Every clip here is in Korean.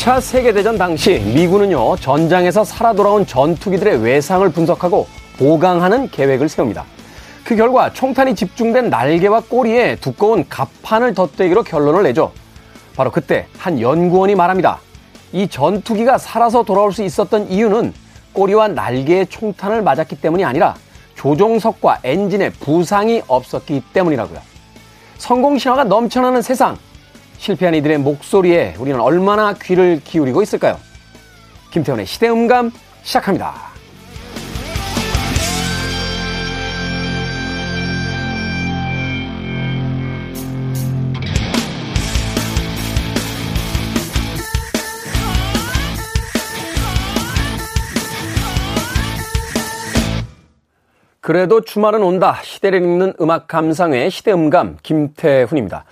2차 세계대전 당시 미군은요, 전장에서 살아 돌아온 전투기들의 외상을 분석하고 보강하는 계획을 세웁니다. 그 결과 총탄이 집중된 날개와 꼬리에 두꺼운 갑판을 덧대기로 결론을 내죠. 바로 그때 한 연구원이 말합니다. 이 전투기가 살아서 돌아올 수 있었던 이유는 꼬리와 날개에 총탄을 맞았기 때문이 아니라 조종석과 엔진에 부상이 없었기 때문이라고요. 성공 신화가 넘쳐나는 세상. 실패한 이들의 목소리에 우리는 얼마나 귀를 기울이고 있을까요? 김태훈의 시대음감 시작합니다. 그래도 주말은 온다. 시대를 읽는 음악 감상회 시대음감 김태훈입니다.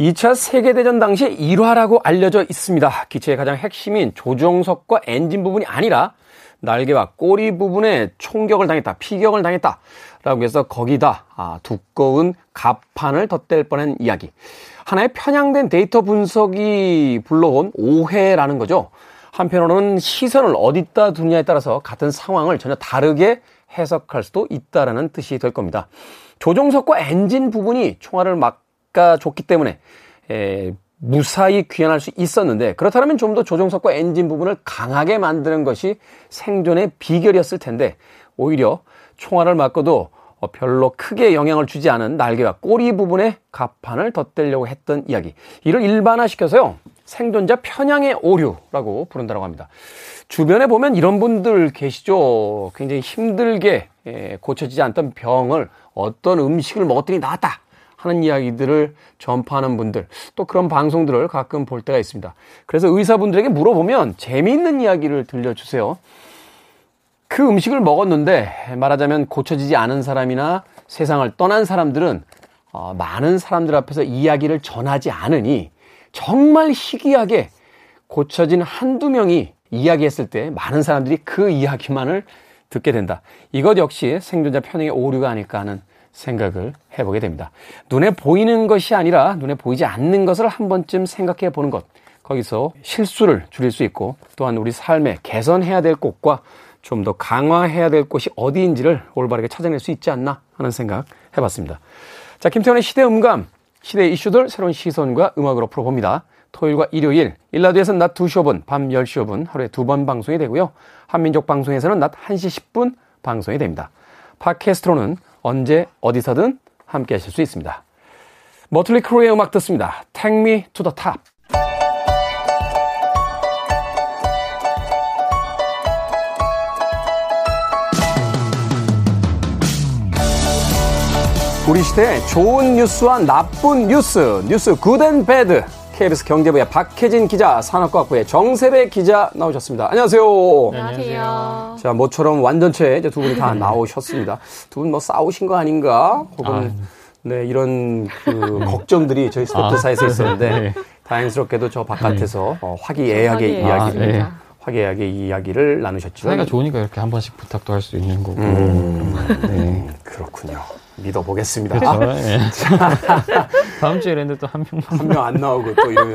2차 세계대전 당시 일화라고 알려져 있습니다. 기체의 가장 핵심인 조종석과 엔진 부분이 아니라 날개와 꼬리 부분에 총격을 당했다, 피격을 당했다. 라고 해서 거기다 아, 두꺼운 갑판을 덧댈 뻔한 이야기. 하나의 편향된 데이터 분석이 불러온 오해라는 거죠. 한편으로는 시선을 어디다 두느냐에 따라서 같은 상황을 전혀 다르게 해석할 수도 있다라는 뜻이 될 겁니다. 조종석과 엔진 부분이 총알을 막 아줬기 때문에 에, 무사히 귀환할 수 있었는데 그렇다면 좀 더 조종석과 엔진 부분을 강하게 만드는 것이 생존의 비결이었을 텐데 오히려 총알을 맞고도 어, 별로 크게 영향을 주지 않은 날개와 꼬리 부분에 갑판을 덧대려고 했던 이야기. 이를 일반화시켜서요. 생존자 편향의 오류라고 부른다고 합니다. 주변에 보면 이런 분들 계시죠. 굉장히 힘들게 예, 고쳐지지 않던 병을 어떤 음식을 먹었더니 나았다 하는 이야기들을 전파하는 분들 또 그런 방송들을 가끔 볼 때가 있습니다. 그래서 의사분들에게 물어보면 재미있는 이야기를 들려주세요. 그 음식을 먹었는데 말하자면 고쳐지지 않은 사람이나 세상을 떠난 사람들은 어, 많은 사람들 앞에서 이야기를 전하지 않으니 정말 희귀하게 고쳐진 한두 명이 이야기했을 때 많은 사람들이 그 이야기만을 듣게 된다. 이것 역시 생존자 편향의 오류가 아닐까 하는 생각을 해보게 됩니다. 눈에 보이는 것이 아니라 눈에 보이지 않는 것을 한 번쯤 생각해 보는 것. 거기서 실수를 줄일 수 있고 또한 우리 삶에 개선해야 될 곳과 좀 더 강화해야 될 곳이 어디인지를 올바르게 찾아낼 수 있지 않나 하는 생각 해봤습니다. 자, 김태원의 시대 음감, 시대의 이슈들 새로운 시선과 음악으로 풀어봅니다. 토요일과 일요일, 일라디오에서는 낮 2시 5분, 밤 10시 5분 하루에 두 번 방송이 되고요. 한민족 방송에서는 낮 1시 10분 방송이 됩니다. 팟캐스트로는 언제 어디서든 함께 하실 수 있습니다. 머틀리 크루의 음악 듣습니다. Take me to the top. 우리 시대의 좋은 뉴스와 나쁜 뉴스, 뉴스 Good and Bad. KBS 경제부의 박혜진 기자, 산업과학부의 정세배 기자 나오셨습니다. 안녕하세요. 안녕하세요. 자, 모처럼 완전체 이제 두 분이 다 나오셨습니다. 두 분 뭐 싸우신 거 아닌가? 혹은 아, 네 이런 그 걱정들이 저희 스포츠사에서 아, 있었는데 네. 다행스럽게도 저 바깥에서 네. 어, 화기애애하게 이야기를 아, 네. 화기애애하게 이야기를 나누셨죠. 사이가 좋으니까 이렇게 한 번씩 부탁도 할 수 있는 거고. 음, 네. 그렇군요. 믿어보겠습니다. 그렇죠. 네. 다음 주에 랜드 또한 명만. 한 명 안 나오고 또 이러면.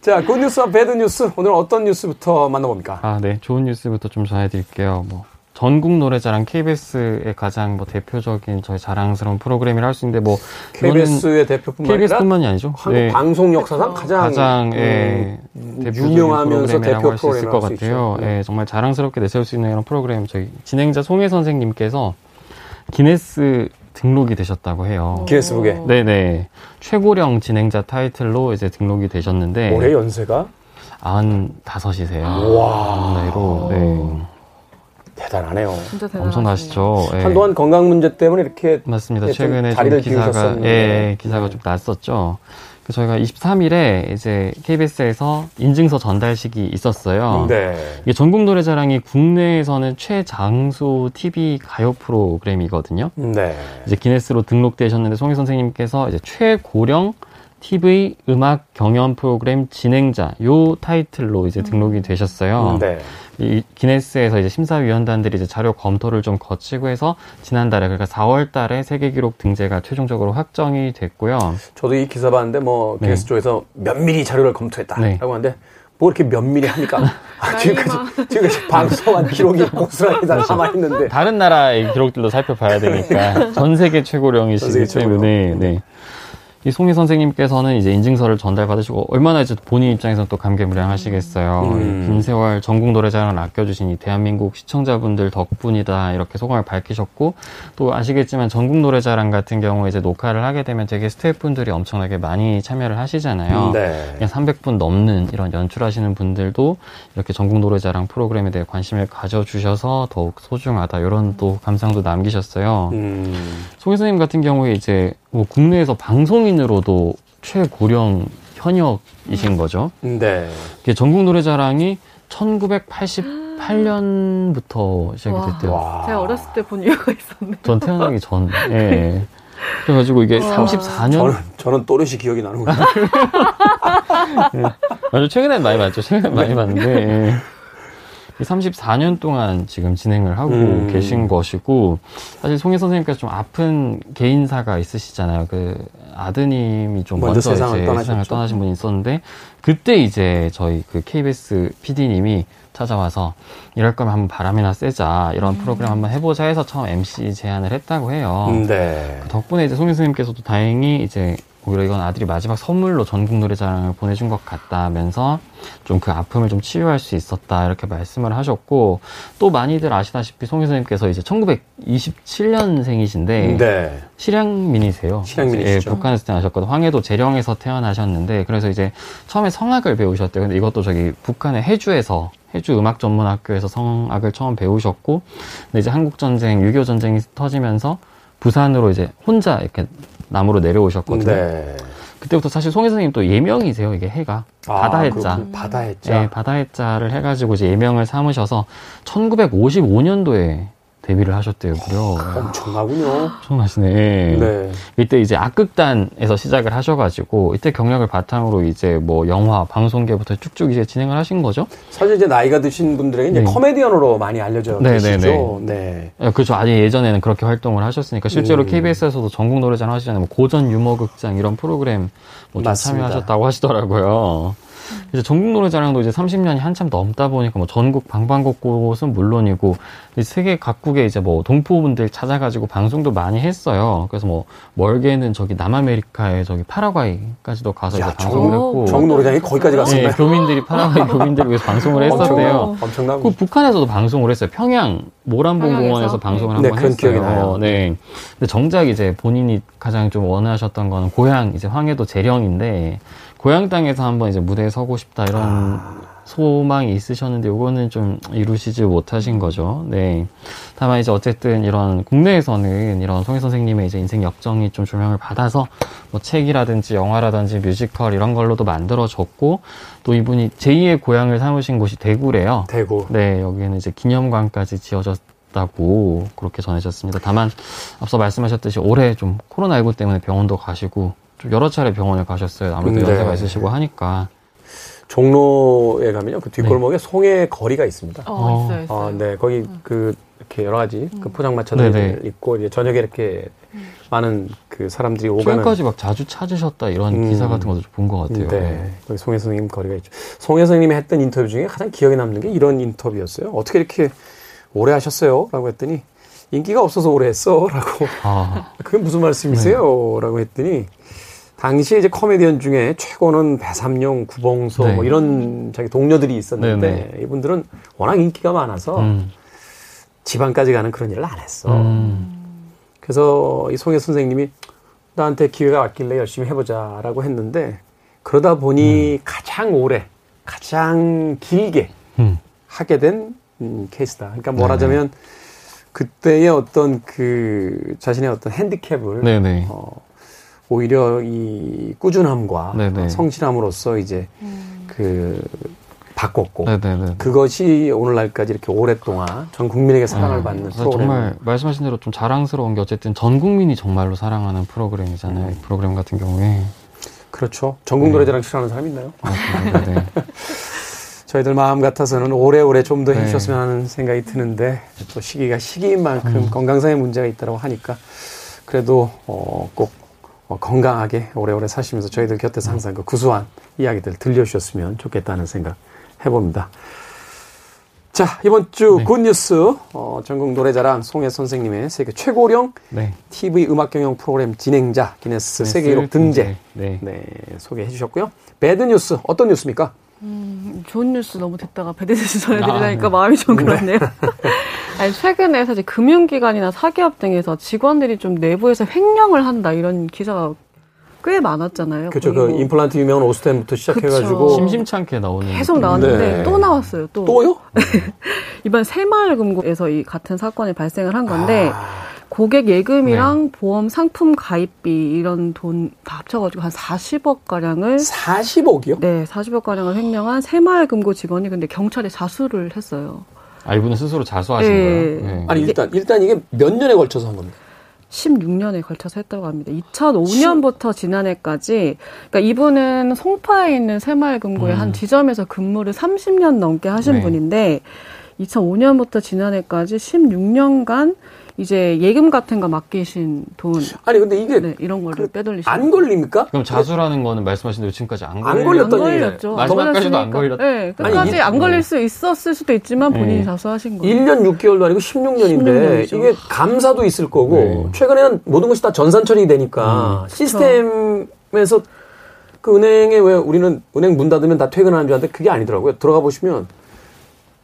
자, 굿뉴스와 배드뉴스. 오늘 어떤 뉴스부터 만나봅니까? 아, 네. 좋은 뉴스부터 좀 전해드릴게요. 뭐. 전국 노래자랑 KBS의 가장 뭐 대표적인 저희 자랑스러운 프로그램이라 할 수 있는데 뭐 KBS의 대표뿐만 KBS뿐만이 아니죠. 한국 네. 방송 역사상 가장 가장 예, 음, 유명하면서 대표 할수 있을 것 같아요. 예, 네. 정말 자랑스럽게 내세울 수 있는 이런 프로그램 저희 진행자 송혜 선생님께서 기네스 등록이 되셨다고 해요. 기네스북에. 네네. 최고령 진행자 타이틀로 이제 등록이 되셨는데. 올해 연세가? 95이세요. 와. 나이로. 네. 대단하네요. 진짜 대단하시네요. 엄청나시죠. 예. 한동안 건강 문제 때문에 이렇게 맞습니다. 최근에 좀 기사가 예, 기사가 네. 좀 났었죠. 그 저희가 23일에 이제 KBS에서 인증서 전달식이 있었어요. 네. 이게 전국 노래자랑이 국내에서는 최장수 TV 가요 프로그램이거든요. 네. 이제 기네스로 등록되셨는데 송희 선생님께서 이제 최고령 TV 음악 경연 프로그램 진행자 요 타이틀로 이제 등록이 되셨어요. 음, 네. 이 기네스에서 이제 심사위원단들이 이제 자료 검토를 좀 거치고 해서 지난달에 그러니까 4월 달에 세계 기록 등재가 최종적으로 확정이 됐고요. 저도 이 기사 봤는데 뭐 기네스 네. 쪽에서 면밀히 자료를 검토했다라고 네. 하는데 뭐 이렇게 면밀히 합니까? 아, 지금까지, 지금까지 방송한 기록이 고스란히 다 남아있는데. 다른 나라의 기록들도 살펴봐야 되니까. 전 세계 최고령이시기 때문에, 네. 이 송희 선생님께서는 이제 인증서를 전달받으시고 얼마나 이제 본인 입장에서는 또 감개무량하시겠어요. 음. 긴 세월 전국 노래자랑을 아껴주신 이 대한민국 시청자분들 덕분이다 이렇게 소감을 밝히셨고 또 아시겠지만 전국 노래자랑 같은 경우에 이제 녹화를 하게 되면 되게 스태프분들이 엄청나게 많이 참여를 하시잖아요. 네. 그냥 300분 넘는 이런 연출하시는 분들도 이렇게 전국 노래자랑 프로그램에 대해 관심을 가져주셔서 더욱 소중하다 이런 또 감상도 남기셨어요. 음. 송희 선생님 같은 경우에 이제 뭐 국내에서 방송인으로도 최고령 현역이신 거죠. 네. 전국 노래자랑이 1988년부터 시작이 됐대요. 와. 제가 어렸을 때 본 이유가 있었네요. 전 태어나기 전. 예. 그래가지고 이게 와. 34년. 저는, 저는 또렷이 기억이 나는군요. 예. 아주 최근에 많이 봤죠. 최근에 많이 봤는데. 예. 34년 동안 지금 진행을 하고 음. 계신 것이고 사실 송혜 선생님께서 좀 아픈 개인사가 있으시잖아요. 그 아드님이 좀 먼저, 먼저 세상을, 세상을 떠나신 분이 있었는데 그때 이제 저희 그 KBS PD님이 찾아와서 이럴 거면 한번 바람이나 쐬자 이런 음. 프로그램 한번 해보자 해서 처음 MC 제안을 했다고 해요. 네. 덕분에 이제 송혜 선생님께서도 다행히 이제 오히려 이건 아들이 마지막 선물로 전국 노래자랑을 보내준 것 같다면서 좀 그 아픔을 좀 치유할 수 있었다 이렇게 말씀을 하셨고 또 많이들 아시다시피 송 교수님께서 이제 1927년생이신데 네. 실향민이세요. 실향민이시죠. 예, 북한에서 태어나셨거든요. 황해도 재령에서 태어나셨는데 그래서 이제 처음에 성악을 배우셨대요. 근데 이것도 저기 북한의 해주에서 해주 음악 전문 학교에서 성악을 처음 배우셨고 근데 이제 한국 전쟁, 6.25 전쟁이 터지면서 부산으로 이제 혼자 이렇게 남으로 내려오셨거든요. 네. 그때부터 사실 송혜 선생님 또 예명이세요, 이게 해가. 아, 바다해자. 바다해자. 네, 바다해자를 해가지고 이제 예명을 삼으셔서 1955년도에 데뷔를 하셨대요, 무려. 엄청나군요. 엄청나시네. 네. 이때 이제 악극단에서 시작을 하셔가지고, 이때 경력을 바탕으로 이제 뭐 영화, 방송계부터 쭉쭉 이제 진행을 하신 거죠? 사실 이제 나이가 드신 분들에게 이제 네. 커메디언으로 많이 알려져 네, 네 계시죠. 네. 네. 네. 그렇죠. 아직 예전에는 그렇게 활동을 하셨으니까, 실제로 음. KBS에서도 전국 노래자랑 하시잖아요. 뭐 고전 유머 극장 이런 프로그램 뭐좀 참여하셨다고 하시더라고요. 이제 전국 노래자랑도 이제 30년이 한참 넘다 보니까 뭐 전국 방방곡곡은 물론이고 세계 각국에 이제 뭐 동포분들 찾아가지고 방송도 많이 했어요. 그래서 뭐 멀게는 저기 남아메리카에 저기 파라과이까지도 가서 야, 이제 방송을 했고 전국 노래자랑이 거기까지 갔었나요? 네, 교민들이 파라과이 교민들을 위해서 방송을 했었대요. 엄청나. 그 북한에서도 방송을 했어요. 평양 모란봉 공원에서 방송을 네, 한번 했어요. 기억이 나요. 네. 근데 정작 이제 본인이 가장 좀 원하셨던 거는 고향 이제 황해도 재령인데 고향 땅에서 한번 이제 무대에 서고 싶다 이런 아... 소망이 있으셨는데 요거는 좀 이루시지 못하신 거죠. 네. 다만 이제 어쨌든 이런 국내에서는 이런 송혜 선생님의 이제 인생 역정이 좀 조명을 받아서 뭐 책이라든지 영화라든지 뮤지컬 이런 걸로도 만들어졌고 또 이분이 제2의 고향을 삼으신 곳이 대구래요. 대구. 네, 여기에는 이제 기념관까지 지어졌 다고 그렇게 전해졌습니다. 다만 앞서 말씀하셨듯이 올해 좀 코로나19 때문에 병원도 가시고 좀 여러 차례 병원에 가셨어요. 아무래도 네. 연세가 있으시고 하니까. 종로에 가면요. 그 뒷골목에 네. 송해 거리가 있습니다. 어, 어. 있어요, 있어요. 어, 네. 거기 음. 그 이렇게 여러 가지 음. 그 포장마차들 네, 네. 있고 이제 저녁에 이렇게 음. 많은 그 사람들이 오가는 최근까지 막 자주 찾으셨다 이런 음. 기사 같은 것도 본 것 같아요. 네. 네. 거기 송혜 선생님 거리가 있죠. 송혜 선생님이 했던 인터뷰 중에 가장 기억에 남는 게 이런 인터뷰였어요. 어떻게 이렇게 오래 하셨어요? 라고 했더니 인기가 없어서 오래 했어. 라고. 아. 그게 무슨 말씀이세요? 네. 라고 했더니 당시에 이제 코미디언 중에 최고는 배삼룡, 구봉소 네. 뭐 이런 자기 동료들이 있었는데 네네. 네. 이분들은 워낙 인기가 많아서 음. 지방까지 가는 그런 일을 안 했어. 음. 그래서 이 송혜 선생님이 나한테 기회가 왔길래 열심히 해보자라고 했는데 그러다 보니 음. 가장 오래, 가장 길게 음. 하게 된 음, 케이스다. 그러니까 뭐라자면 그때의 어떤 그 자신의 어떤 핸디캡을 네네. 어, 오히려 이 꾸준함과 네네. 성실함으로써 이제 음. 그 바꿨고 네네네. 그것이 오늘날까지 이렇게 오랫동안 전 국민에게 사랑을 네. 받는 프로그램. 정말 말씀하신 대로 좀 자랑스러운 게 어쨌든 전 국민이 정말로 사랑하는 프로그램이잖아요. 음. 이 프로그램 같은 경우에. 그렇죠. 전국 노래자랑 싫어하는 사람 있나요? 네. 저희들 마음 같아서는 오래오래 좀더 네. 해주셨으면 하는 생각이 드는데 또 시기가 시기인 만큼 음. 건강상의 문제가 있다고 하니까 그래도 어, 꼭 어, 건강하게 오래오래 사시면서 저희들 곁에서 항상 그 구수한 이야기들 들려주셨으면 좋겠다는 생각 해봅니다. 자, 이번 주 네. 굿뉴스, 어, 전국 노래자랑 송혜 선생님의 세계 최고령 네. TV 음악 경영 프로그램 진행자 기네스 세계 1록 등재 네. 네. 소개해 주셨고요. 배드뉴스, 어떤 뉴스입니까? 음, 좋은 뉴스 너무 듣다가 배드뉴스 전해드리려니까 아, 네. 마음이 좀 그렇네요. 아니, 최근에 사실 금융기관이나 사기업 등에서 직원들이 좀 내부에서 횡령을 한다 이런 기사가 꽤 많았잖아요. 그렇죠. 그 임플란트 유명한 오스템부터 시작해가지고 심심찮게 나오는 계속 나왔는데 네. 또 나왔어요. 또 또요? 이번 새마을금고에서 이 같은 사건이 발생을 한 건데 아. 고객 예금이랑 네. 보험 상품 가입비 이런 돈 다 합쳐가지고 한 40억 가량을 40억이요? 네, 40억 가량을 횡령한 새마을금고 직원이 근데 경찰에 자수를 했어요. 아 이분은 스스로 자수하신 네. 거예요? 네. 아니 일단 일단 이게 몇 년에 걸쳐서 한 겁니까? 16년에 걸쳐서 했다고 합니다. 2005년부터 지난해까지, 그러니까 이분은 송파에 있는 새마을금고의 음. 한 지점에서 근무를 30년 넘게 하신 네. 분인데, 2005년부터 지난해까지 16년간 이제 예금 같은 거 맡기신 돈. 아니 근데 이게 네, 이런 거를 그, 빼돌리시고 안 걸립니까? 그럼 자수라는 거는 말씀하신 대로 지금까지 안, 안 걸렸던 안 걸렸죠. 마지막까지도 안 걸렸. 네, 끝까지 아니, 안 걸릴 수 있었을 수도 있지만 본인이 네. 자수하신 거예요. 1년 6개월도 아니고 16년인데 16년이죠. 이게 감사도 있을 거고 네. 최근에는 모든 것이 다 전산 처리 되니까 음, 시스템에서 그 은행에 왜 우리는 은행 문 닫으면 다 퇴근하는 줄 알았는데 그게 아니더라고요. 들어가 보시면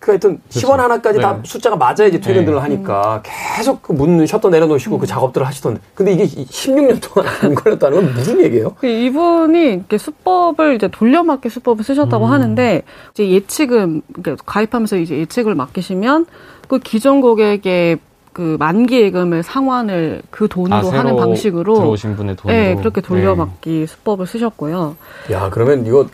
그 하여튼 그렇죠. 시원 하나까지 네. 다 숫자가 맞아야지 퇴근들을 네. 하니까 계속 그 문 셔터 내려놓으시고 그 음. 그 작업들을 하시던데. 근데 이게 16년 동안 안 걸렸다는 건 무슨 얘기예요? 그 이분이 이렇게 수법을 이제 돌려막기 수법을 쓰셨다고 음. 하는데 이제 예치금 그러니까 가입하면서 이제 예측을 맡기시면 그 기존 고객의 그 만기 예금을 상환을 그 돈으로 아, 하는 방식으로 들어오신 분의 돈으로 네, 그렇게 돌려막기 네. 수법을 쓰셨고요. 야, 그러면 이거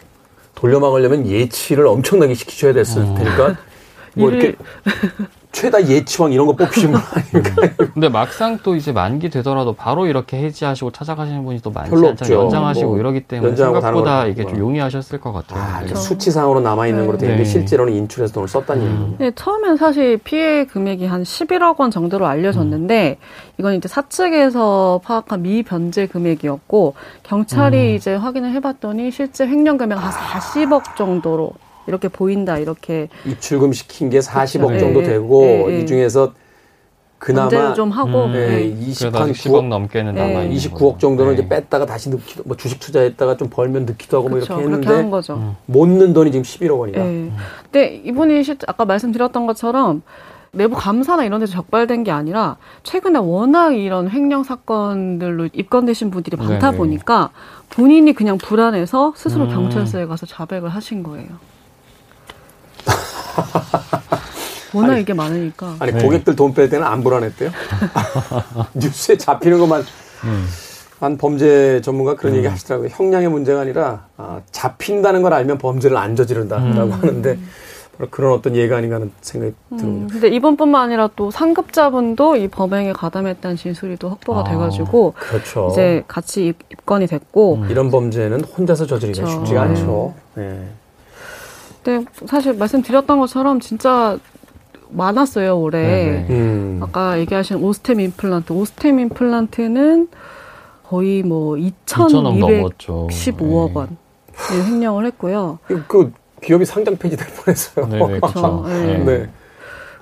돌려막으려면 예치를 엄청나게 시키셔야 됐을 어. 테니까 뭐 이렇게 최다 예치왕 이런 거 뽑히신 분 아닌가요? 근데 막상 또 이제 만기 되더라도 바로 이렇게 해지하시고 찾아가시는 분이 또 많지 않잖아요. 연장하시고 뭐 이러기 때문에 생각보다 이게 좀 용이하셨을 것 같아요. 아, 네. 수치상으로 남아있는 네. 거로 되는데 네. 실제로는 인출해서 돈을 썼다는 음. 얘기군요. 네, 처음엔 사실 피해 금액이 한 11억 원 정도로 알려졌는데 음. 이건 이제 사측에서 파악한 미변제 금액이었고 경찰이 음. 이제 확인을 해봤더니 실제 횡령 금액 한 40억 정도로 이렇게 보인다 이렇게 입출금 시킨 게 40억 그렇죠. 정도 네, 되고 네, 네. 이 중에서 그나마 좀 하고 음, 네, 20한 10억 넘게는 남아 있는 29억 정도는 이제 뺐다가 다시 넣기도 뭐 주식 투자했다가 좀 벌면 넣기도 하고 그렇죠, 뭐 이렇게 했는데 거죠. 음. 못 넣은 돈이 지금 11억 원이다. 네. 근데 이분이 아까 말씀드렸던 것처럼 내부 감사나 이런 데서 적발된 게 아니라 최근에 워낙 이런 횡령 사건들로 입건되신 분들이 많다 네네. 보니까 본인이 그냥 불안해서 스스로 음. 경찰서에 가서 자백을 하신 거예요. 워낙 아니, 이게 많으니까. 아니, 네. 고객들 돈 뺄 때는 안 불안했대요? 뉴스에 잡히는 것만. 음. 한 범죄 전문가 그런 음. 얘기 하시더라고요. 형량의 문제가 아니라, 아, 잡힌다는 걸 알면 범죄를 안 저지른다라고 음. 하는데, 바로 그런 어떤 예가 아닌가 하는 생각이 음. 들어요. 근데 이번뿐만 아니라 또 상급자분도 이 범행에 가담했다는 진술이 또 확보가 아, 돼가지고, 그렇죠. 이제 같이 입, 건이 됐고. 음. 이런 범죄는 혼자서 저지르기가 그렇죠. 쉽지가 않죠. 네. 네, 사실 말씀드렸던 것처럼 진짜 많았어요 올해. 네, 네. 음. 아까 얘기하신 오스템 임플란트, 오스템 임플란트는 거의 뭐 2,215억 원 횡령을 했고요. 그 기업이 상장 폐지될 뻔했어요. 네, 네 그렇죠. 네. 네.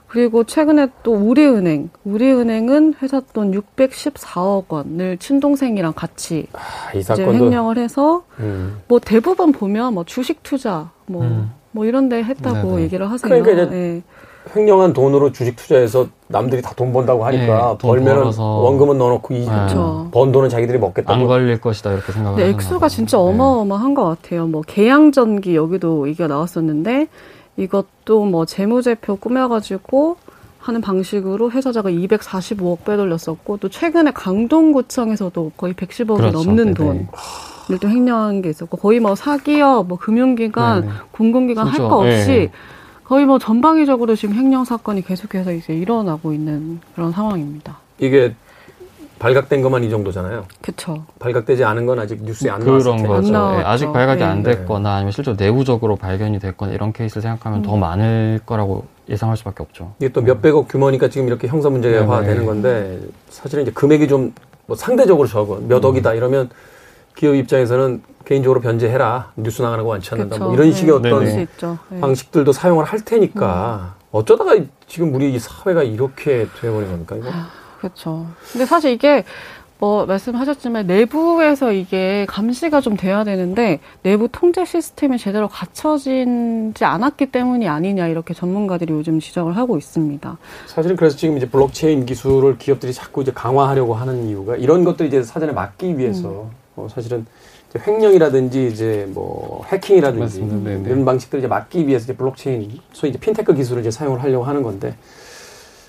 그리고 최근에 또 우리은행, 우리은행은 회사 돈 614억 원을 친동생이랑 같이 아, 이 이제 횡령을 해서 음. 뭐 대부분 보면 뭐 주식 투자, 뭐 음. 뭐 이런 데 했다고 네네. 얘기를 하세요. 그러니까 이제 네. 횡령한 돈으로 주식 투자해서 남들이 다 돈 번다고 하니까 네, 벌면은 원금은 넣어놓고 이, 네. 번 돈은 자기들이 먹겠다. 안 걸릴 것이다 이렇게 생각하는 네, 액수가 진짜 어마어마한 것 같아요. 뭐 계양전기 여기도 얘기가 나왔었는데 이것도 뭐 재무제표 꾸며가지고 하는 방식으로 회사자가 245억 빼돌렸었고 또 최근에 강동구청에서도 거의 110억이 그렇죠. 넘는 돈. 또 횡령한 게 있었고 거의 뭐 사기업, 뭐 금융기관, 네네. 공공기관 그렇죠. 할거 없이 네. 거의 뭐 전방위적으로 지금 횡령 사건이 계속해서 이제 일어나고 있는 그런 상황입니다. 이게 발각된 것만 이 정도잖아요. 그렇죠. 발각되지 않은 건 아직 뉴스에 안 그런 나왔을 거죠. 네, 아직 발각이 네. 안 됐거나 아니면 실제로 내부적으로 발견이 됐거나 이런 케이스를 생각하면 음. 더 많을 거라고 예상할 수밖에 없죠. 이게 또 몇백억 규모니까 지금 이렇게 형사 문제가 네네. 되는 건데 사실은 이제 금액이 좀 뭐 상대적으로 적어 몇 억이다 이러면 기업 입장에서는 개인적으로 변제해라 뉴스 나가는 거 많지 않는다 뭐. 이런 식의 네, 어떤. 네. 방식들도 사용을 할 테니까 어쩌다가 지금 우리 이 사회가 이렇게 돼버린 겁니까 이거? 그렇죠. 근데 사실 이게 뭐 말씀하셨지만 내부에서 이게 감시가 좀 돼야 되는데 내부 통제 시스템이 제대로 갖춰지지 않았기 때문이 아니냐 이렇게 전문가들이 요즘 지적을 하고 있습니다. 사실은 그래서 지금 이제 블록체인 기술을 기업들이 자꾸 이제 강화하려고 하는 이유가 이런 것들이 이제 사전에 막기 위해서 어, 사실은 이제 횡령이라든지 이제 뭐 해킹이라든지 맞습니다. 네네. 이런 방식들을 이제 막기 위해서 이제 블록체인 소위 이제 핀테크 기술을 이제 사용을 하려고 하는 건데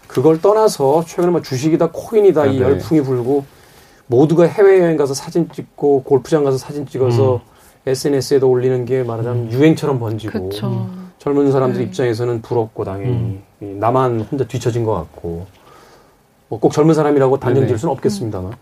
그걸 떠나서 최근에 뭐 주식이다 코인이다 이 네네. 열풍이 불고 모두가 해외 여행 가서 사진 찍고 골프장 가서 사진 찍어서 SNS에도 올리는 게 말하자면 유행처럼 번지고 그렇죠. 젊은 사람들 네. 입장에서는 부럽고 당연히 음. 이 나만 혼자 뒤처진 것 같고 뭐 꼭 젊은 사람이라고 단정 네네. 지을 수는 없겠습니다만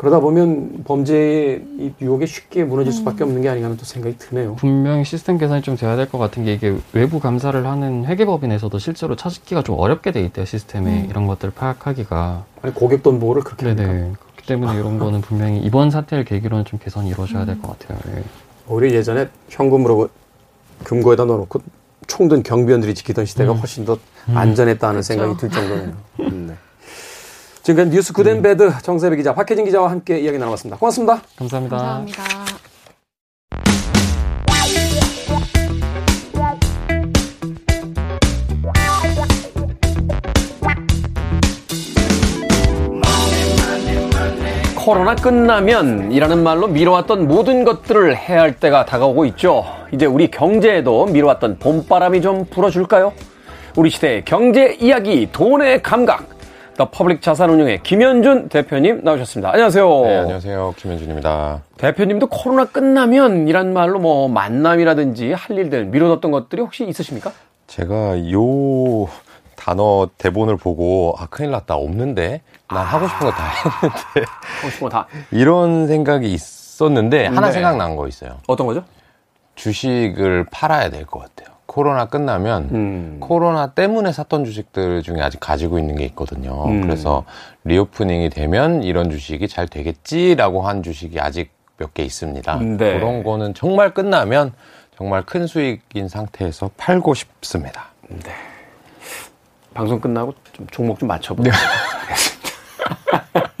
그러다 보면 범죄의 이 유혹에 쉽게 무너질 수밖에 없는 게 아닌가 하는 또 생각이 드네요. 분명히 시스템 개선이 좀 돼야 될 것 같은 게 이게 외부 감사를 하는 회계법인에서도 실제로 찾기가 좀 어렵게 돼 있대요 시스템에 음. 이런 것들을 파악하기가 아니 고객 돈 보호를 그렇게 네네 합니까? 그렇기 때문에 이런 거는 분명히 이번 사태를 계기로는 좀 개선이 이루어져야 될 것 같아요. 예. 오히려 예전에 현금으로 금고에다 넣어놓고 총든 경비원들이 지키던 시대가 음. 훨씬 더 안전했다는 그쵸. 생각이 들 정도네요. 음, 네. 지금까지 뉴스 Good and Bad 정세배 기자, 박혜진 기자와 함께 이야기 나눠봤습니다. 고맙습니다. 감사합니다. 감사합니다. 코로나 끝나면 이라는 말로 미뤄왔던 모든 것들을 해야 할 때가 다가오고 있죠. 이제 우리 경제에도 미뤄왔던 봄바람이 좀 불어줄까요? 우리 시대의 경제 이야기, 돈의 감각. 더 퍼블릭 자산운용의 김현준 대표님 나오셨습니다. 안녕하세요. 네, 안녕하세요. 김현준입니다. 대표님도 코로나 끝나면 이란 말로 뭐 만남이라든지 할 일들 미뤄뒀던 것들이 혹시 있으십니까? 제가 요 단어 대본을 보고 아 큰일 났다 없는데 난 하고 싶은 거 다 했는데 혹시 뭐다 이런 생각이 있었는데 하나 네. 생각난 거 있어요. 어떤 거죠? 주식을 팔아야 될 것 같아요. 코로나 끝나면 음. 코로나 때문에 샀던 주식들 중에 아직 가지고 있는 게 있거든요. 음. 그래서 리오프닝이 되면 이런 주식이 잘 되겠지라고 한 주식이 아직 몇 개 있습니다. 네. 그런 거는 정말 끝나면 정말 큰 수익인 상태에서 팔고 싶습니다. 방송 끝나고 좀 종목 좀 맞춰보도록 하겠습니다.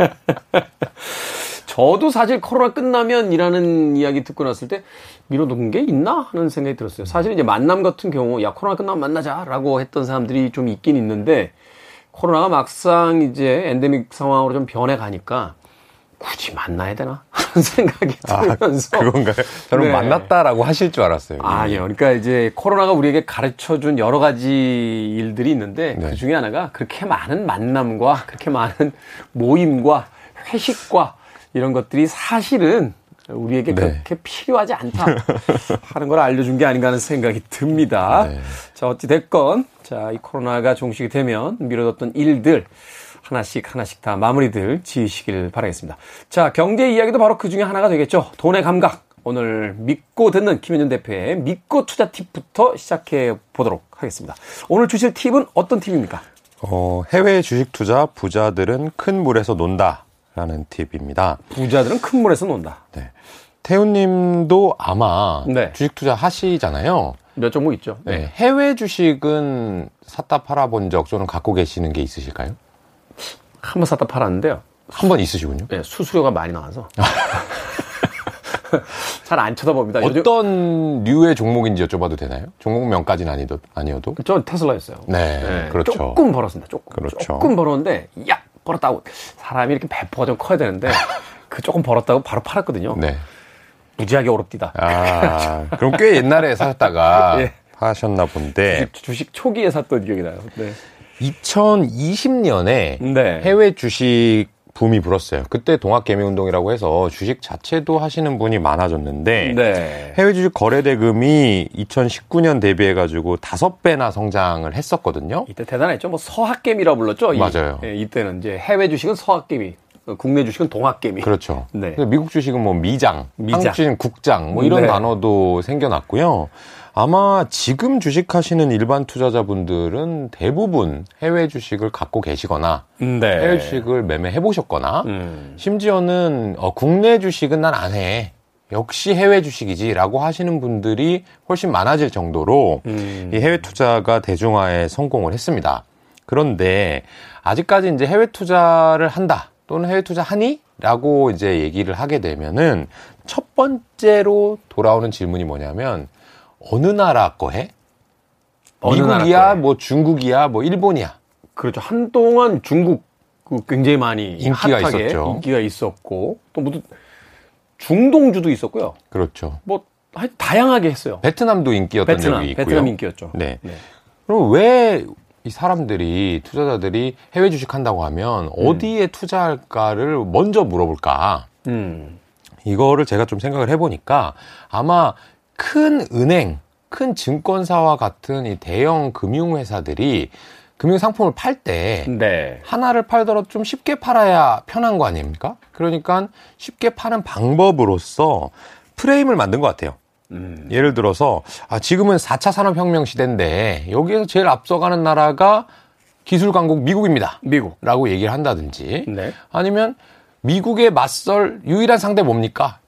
저도 사실 코로나 끝나면이라는 이야기 듣고 났을 때 미뤄둔 게 있나 하는 생각이 들었어요. 사실 이제 만남 같은 경우 야 코로나 끝나면 만나자라고 했던 사람들이 좀 있긴 있는데 코로나가 막상 이제 엔데믹 상황으로 좀 변해 가니까 굳이 만나야 되나 하는 생각이 들면서 아, 그건가요? 저는 네. 만났다라고 하실 줄 알았어요. 아니요. 그러니까 이제 코로나가 우리에게 가르쳐 준 여러 가지 일들이 있는데 네. 그 중에 하나가 그렇게 많은 만남과 그렇게 많은 모임과 회식과 이런 것들이 사실은 우리에게 네. 그렇게 필요하지 않다 하는 걸 알려준 게 아닌가 하는 생각이 듭니다. 네. 자, 어찌 됐건, 자, 이 코로나가 종식이 되면 미뤄뒀던 일들 하나씩 하나씩 다 마무리들 지으시길 바라겠습니다. 자, 경제 이야기도 바로 그 중에 하나가 되겠죠. 돈의 감각. 오늘 믿고 듣는 김현준 대표의 믿고 투자 팁부터 시작해 보도록 하겠습니다. 오늘 주실 팁은 어떤 팁입니까? 어, 해외 주식 투자 부자들은 큰 물에서 논다 라는 팁입니다. 부자들은 큰 물에서 논다. 네. 태훈님도 아마 네. 주식 투자 하시잖아요. 몇 종목 있죠? 네. 해외 주식은 샀다 팔아본 적 또는 갖고 계시는 게 있으실까요? 한 번 샀다 팔았는데요. 한 번 있으시군요. 네, 수수료가 많이 나와서. 잘안 쳐다봅니다. 어떤 류의 종목인지 여쭤봐도 되나요? 종목명까지는 아니도, 아니어도. 전 테슬라였어요. 네, 그렇죠. 조금 벌었습니다. 조금. 그렇죠. 조금 벌었는데, 야! 벌었다고. 사람이 이렇게 배포가 좀 커야 되는데, 그 조금 벌었다고 바로 팔았거든요. 네. 무지하게 어렵디다. 아, 그럼 꽤 옛날에 사셨다가 예. 하셨나 본데, 주식, 주식 초기에 샀던 기억이 나요. 네. 2020년에 네. 해외 주식 붐이 불었어요. 그때 동학개미운동이라고 해서 주식 자체도 하시는 분이 많아졌는데, 네. 해외 주식 거래 대금이 2019년 대비해 가지고 다섯 배나 성장을 했었거든요. 이때 대단했죠. 뭐 서학개미라고 불렀죠. 이- 맞아요. 예, 이때는 이제 해외 주식은 서학개미. 국내 주식은 동학개미. 그렇죠. 네. 미국 주식은 뭐 미장, 미장. 한국 주식은 국장, 뭐 이런 네. 단어도 생겨났고요. 아마 지금 주식하시는 일반 투자자분들은 대부분 해외 주식을 갖고 계시거나 네. 해외 주식을 매매해 보셨거나 음. 심지어는 어, 국내 주식은 난 안 해. 역시 해외 주식이지라고 하시는 분들이 훨씬 많아질 정도로 음. 이 해외 투자가 대중화에 성공을 했습니다. 그런데 아직까지 이제 해외 투자를 한다 또는 해외 투자 하니? 라고 이제 얘기를 하게 되면은 첫 번째로 돌아오는 질문이 뭐냐면 어느 나라 거 해? 미국이야, 뭐 중국이야, 뭐 일본이야. 그렇죠. 한동안 중국 그 굉장히 많이 인기가 있었죠. 인기가 있었고 또 무슨 중동주도 있었고요. 그렇죠. 뭐 다양하게 했어요. 베트남도 인기였던 베트남, 적이 있고요. 베트남 인기였죠. 네. 네. 그럼 왜 이 사람들이 투자자들이 해외 주식 한다고 하면 음. 어디에 투자할까를 먼저 물어볼까? 음. 이거를 제가 좀 생각을 해보니까 아마 큰 은행, 큰 증권사와 같은 이 대형 금융회사들이 금융 상품을 팔때 네. 하나를 팔더라도 좀 쉽게 팔아야 편한 거 아닙니까? 그러니까 쉽게 파는 방법으로서 프레임을 만든 것 같아요. 음. 예를 들어서 아, 지금은 4차 산업혁명 시대인데 여기에서 제일 앞서가는 나라가 기술 강국 미국입니다. 미국라고 얘기를 한다든지 네. 아니면 미국에 맞설 유일한 상대 뭡니까?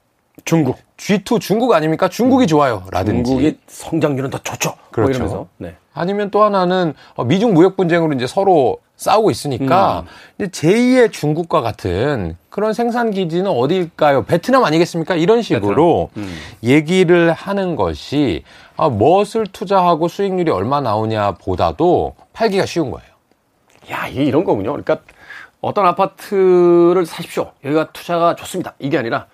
중국. G2 중국 아닙니까? 중국이 음. 좋아요. 라든지. 중국의 성장률은 더 좋죠. 뭐 그렇죠. 뭐 이러면서. 네. 아니면 또 하나는 어, 미중 무역 분쟁으로 이제 서로 싸우고 있으니까 음. 이제 제2의 중국과 같은 그런 생산 기지는 어디일까요? 베트남 아니겠습니까? 이런 식으로 음. 얘기를 하는 것이 아, 무엇을 투자하고 수익률이 얼마 나오냐 보다도 팔기가 쉬운 거예요. 야, 이게 이런 거군요. 그러니까 어떤 아파트를 사십시오. 여기가 투자가 좋습니다. 이게 아니라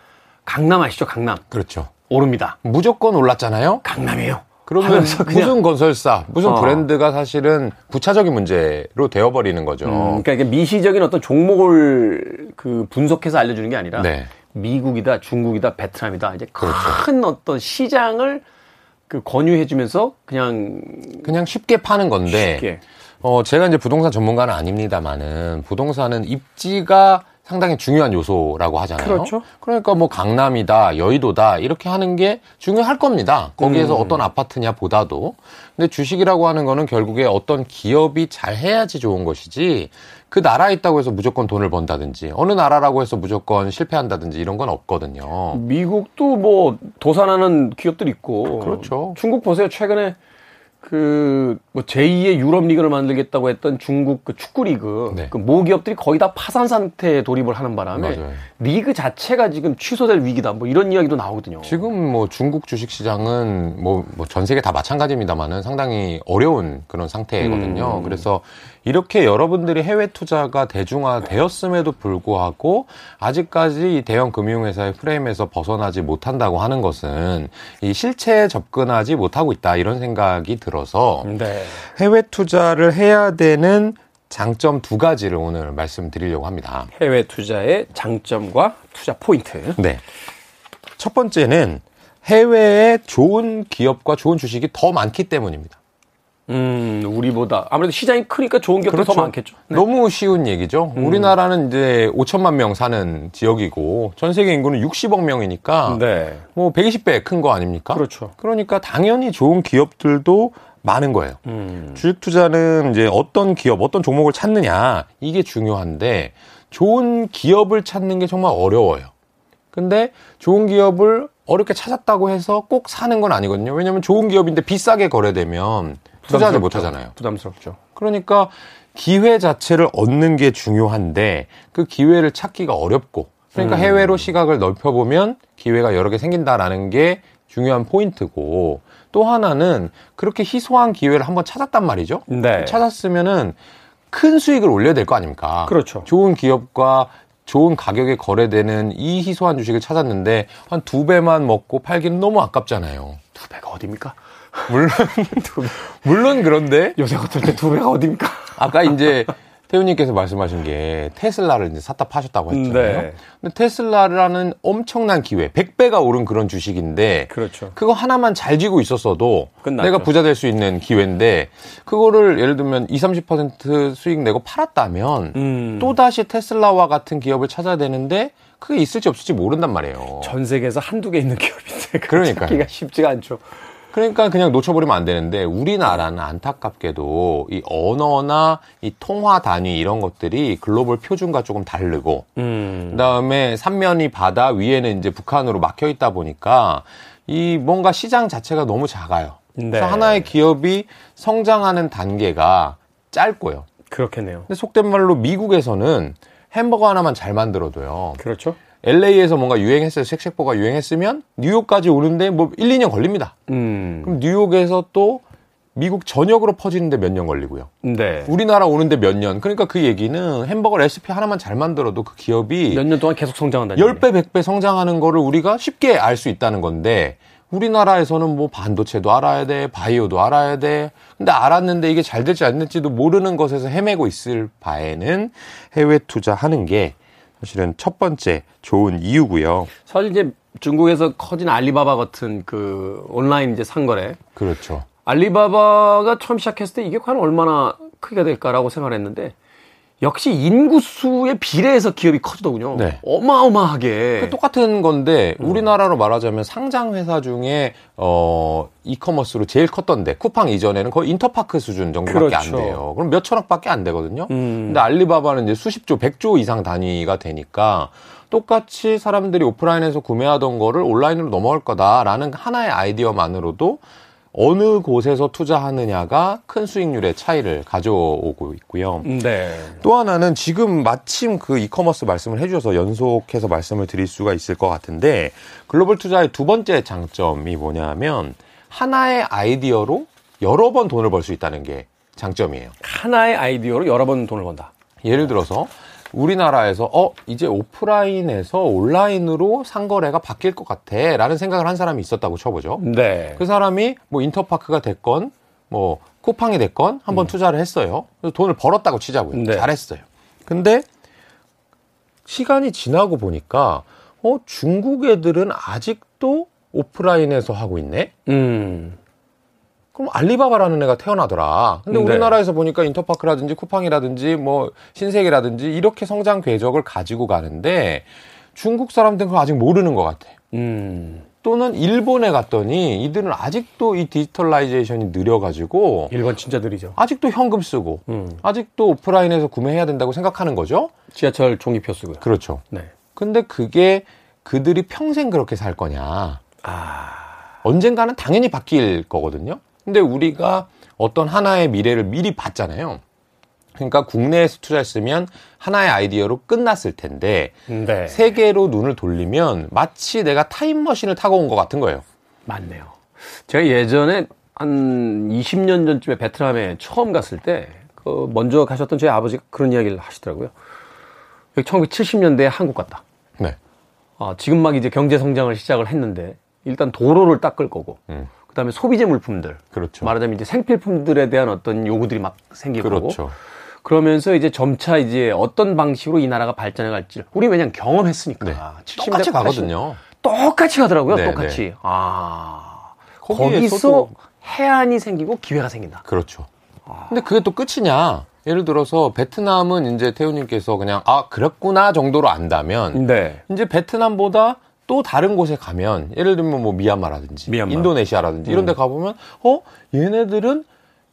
강남 아시죠? 강남. 그렇죠. 오릅니다. 무조건 올랐잖아요. 강남이에요. 그러면 무슨 건설사, 무슨 어. 브랜드가 사실은 부차적인 문제로 되어버리는 거죠. 음, 그러니까 미시적인 어떤 종목을 그 분석해서 알려주는 게 아니라 네. 미국이다, 중국이다, 베트남이다 이제 그렇죠. 큰 어떤 시장을 그 권유해주면서 그냥 그냥 쉽게 파는 건데. 쉽게. 어 제가 이제 부동산 전문가는 아닙니다만은 부동산은 입지가 상당히 중요한 요소라고 하잖아요. 그렇죠. 그러니까 뭐 강남이다, 여의도다 이렇게 하는 게 중요할 겁니다. 거기에서 음. 어떤 아파트냐 보다도. 근데 주식이라고 하는 거는 결국에 어떤 기업이 잘 해야지 좋은 것이지 그 나라에 있다고 해서 무조건 돈을 번다든지 어느 나라라고 해서 무조건 실패한다든지 이런 건 없거든요. 미국도 뭐 도산하는 기업들 있고 그렇죠. 중국 보세요. 최근에 그, 뭐, 제2의 유럽 리그를 만들겠다고 했던 중국 그 축구 리그. 네. 그 모기업들이 거의 다 파산 상태에 돌입을 하는 바람에 맞아요. 리그 자체가 지금 취소될 위기다. 뭐 이런 이야기도 나오거든요. 지금 뭐 중국 주식 시장은 뭐, 뭐 전 세계 다 마찬가지입니다만은 상당히 어려운 그런 상태거든요. 음. 그래서 이렇게 여러분들이 해외 투자가 대중화되었음에도 불구하고 아직까지 이 대형 금융회사의 프레임에서 벗어나지 못한다고 하는 것은 이 실체에 접근하지 못하고 있다 이런 생각이 들어서 네. 해외 투자를 해야 되는 장점 두 가지를 오늘 말씀드리려고 합니다. 해외 투자의 장점과 투자 포인트. 네. 첫 번째는 해외에 좋은 기업과 좋은 주식이 더 많기 때문입니다. 음, 우리보다 아무래도 시장이 크니까 좋은 기업도 그렇죠. 더 많겠죠. 네. 너무 쉬운 얘기죠. 음. 우리나라는 이제 5천만 명 사는 지역이고 전 세계 인구는 60억 명이니까 네. 뭐 120배 큰 거 아닙니까? 그렇죠. 그러니까 당연히 좋은 기업들도 많은 거예요. 음. 주식 투자는 이제 어떤 기업, 어떤 종목을 찾느냐 이게 중요한데 좋은 기업을 찾는 게 정말 어려워요. 근데 좋은 기업을 어렵게 찾았다고 해서 꼭 사는 건 아니거든요. 왜냐하면 좋은 기업인데 비싸게 거래되면 투자를 못 하잖아요. 부담스럽죠. 그러니까 기회 자체를 얻는 게 중요한데 그 기회를 찾기가 어렵고 그러니까 음. 해외로 시각을 넓혀보면 기회가 여러 개 생긴다라는 게 중요한 포인트고 또 하나는 그렇게 희소한 기회를 한번 찾았단 말이죠. 네. 찾았으면은 큰 수익을 올려야 될 거 아닙니까? 그렇죠. 좋은 기업과 좋은 가격에 거래되는 이 희소한 주식을 찾았는데 한 두 배만 먹고 팔기는 너무 아깝잖아요. 두 배가 어딥니까? 물론 물론 그런데 요새 어떨 때두 배가 어딥니까? 아까 이제 태우님께서 말씀하신 게 테슬라를 이제 샀다 파셨다고 했잖아요. 네. 근데 테슬라라는 엄청난 기회, 100배가 오른 그런 주식인데 그렇죠. 그거 하나만 잘 쥐고 있었어도 끝났죠. 내가 부자 될 수 있는 기회인데 그거를 예를 들면 20, 30% 수익 내고 팔았다면 음. 또다시 테슬라와 같은 기업을 찾아야 되는데 그게 있을지 없을지 모른단 말이에요. 전 세계에서 한두 개 있는 기업인데 그러니까 찾기가 쉽지가 않죠. 그러니까 그냥 놓쳐버리면 안 되는데 우리나라는 안타깝게도 이 언어나 이 통화 단위 이런 것들이 글로벌 표준과 조금 다르고 음. 그다음에 삼면이 바다 위에는 이제 북한으로 막혀 있다 보니까 이 뭔가 시장 자체가 너무 작아요. 네. 그래서 하나의 기업이 성장하는 단계가 짧고요. 그렇겠네요. 근데 속된 말로 미국에서는 햄버거 하나만 잘 만들어도요. 그렇죠. LA에서 뭔가 유행했어요. 쉑쉑버가 유행했으면 뉴욕까지 오는데 뭐 1, 2년 걸립니다. 음. 그럼 뉴욕에서 또 미국 전역으로 퍼지는데 몇 년 걸리고요. 네. 우리나라 오는데 몇 년. 그러니까 그 얘기는 햄버거 레시피 하나만 잘 만들어도 그 기업이 몇 년 동안 계속 성장한다는 10배, 100배 성장하는 거를 우리가 쉽게 알 수 있다는 건데 우리나라에서는 뭐 반도체도 알아야 돼, 바이오도 알아야 돼. 근데 알았는데 이게 잘 될지 안 될지도 모르는 것에서 헤매고 있을 바에는 해외 투자하는 게 사실은 첫 번째 좋은 이유고요. 사실 이제 중국에서 커진 알리바바 같은 그 온라인 이제 상거래. 그렇죠. 알리바바가 처음 시작했을 때 이게 과연 얼마나 크게 될까라고 생각을 했는데 역시 인구수의 비례해서 기업이 커지더군요. 네. 어마어마하게. 그 똑같은 건데 음. 우리나라로 말하자면 상장 회사 중에 어 이커머스로 제일 컸던데 쿠팡 이전에는 거의 인터파크 수준 정도밖에 그렇죠. 안 돼요. 그럼 몇 천억밖에 안 되거든요. 음. 근데 알리바바는 이제 수십조, 백조 이상 단위가 되니까 똑같이 사람들이 오프라인에서 구매하던 거를 온라인으로 넘어갈 거다라는 하나의 아이디어만으로도 어느 곳에서 투자하느냐가 큰 수익률의 차이를 가져오고 있고요. 네. 또 하나는 지금 마침 그 이커머스 말씀을 해주셔서 연속해서 말씀을 드릴 수가 있을 것 같은데 글로벌 투자의 두 번째 장점이 뭐냐면 하나의 아이디어로 여러 번 돈을 벌 수 있다는 게 장점이에요. 하나의 아이디어로 여러 번 돈을 번다. 예를 들어서 우리나라에서 어 이제 오프라인에서 온라인으로 상거래가 바뀔 것 같아라는 생각을 한 사람이 있었다고 쳐보죠. 네. 그 사람이 뭐 인터파크가 됐건 뭐 쿠팡이 됐건 한번 음. 투자를 했어요. 그래서 돈을 벌었다고 치자고요. 네. 잘했어요. 근데 시간이 지나고 보니까 어 중국 애들은 아직도 오프라인에서 하고 있네. 음. 그럼 알리바바라는 애가 태어나더라. 근데 네. 우리나라에서 보니까 인터파크라든지 쿠팡이라든지 뭐 신세계라든지 이렇게 성장 궤적을 가지고 가는데 중국 사람들은 그걸 아직 모르는 것 같아. 음. 또는 일본에 갔더니 이들은 아직도 이 digitalization이 느려가지고 일본 진짜 느리죠. 아직도 현금 쓰고 음. 아직도 오프라인에서 구매해야 된다고 생각하는 거죠. 지하철 종이표 쓰고요. 그렇죠. 네. 근데 그게 그들이 평생 그렇게 살 거냐? 아... 언젠가는 당연히 바뀔 거거든요. 근데 우리가 어떤 하나의 미래를 미리 봤잖아요. 그러니까 국내에서 투자했으면 하나의 아이디어로 끝났을 텐데 네. 세계로 눈을 돌리면 마치 내가 타임머신을 타고 온 것 같은 거예요. 맞네요. 제가 예전에 한 20년 전쯤에 베트남에 처음 갔을 때 그 먼저 가셨던 저희 아버지가 그런 이야기를 하시더라고요. 1970년대에 한국 갔다. 네. 아, 지금 막 이제 경제 성장을 시작을 했는데 일단 도로를 닦을 거고 음. 그다음에 소비재 물품들. 그렇죠. 말하자면 이제 생필품들에 대한 어떤 요구들이 막 생기고 그렇죠. 그러면서 이제 점차 이제 어떤 방식으로 이 나라가 발전해 갈지 우리 왜냐면 경험했으니까. 네. 똑같이 가거든요. 똑같이 가더라고요. 네, 똑같이. 네. 아. 거기서 해안이 생기고 기회가 생긴다. 그렇죠. 아. 근데 그게 또 끝이냐? 예를 들어서 베트남은 이제 태우님께서 그냥 아 그랬구나 정도로 안다면 네. 이제 베트남보다 또 다른 곳에 가면 예를 들면 뭐 미얀마라든지 미얀마. 인도네시아라든지 이런 데 음. 가보면 어 얘네들은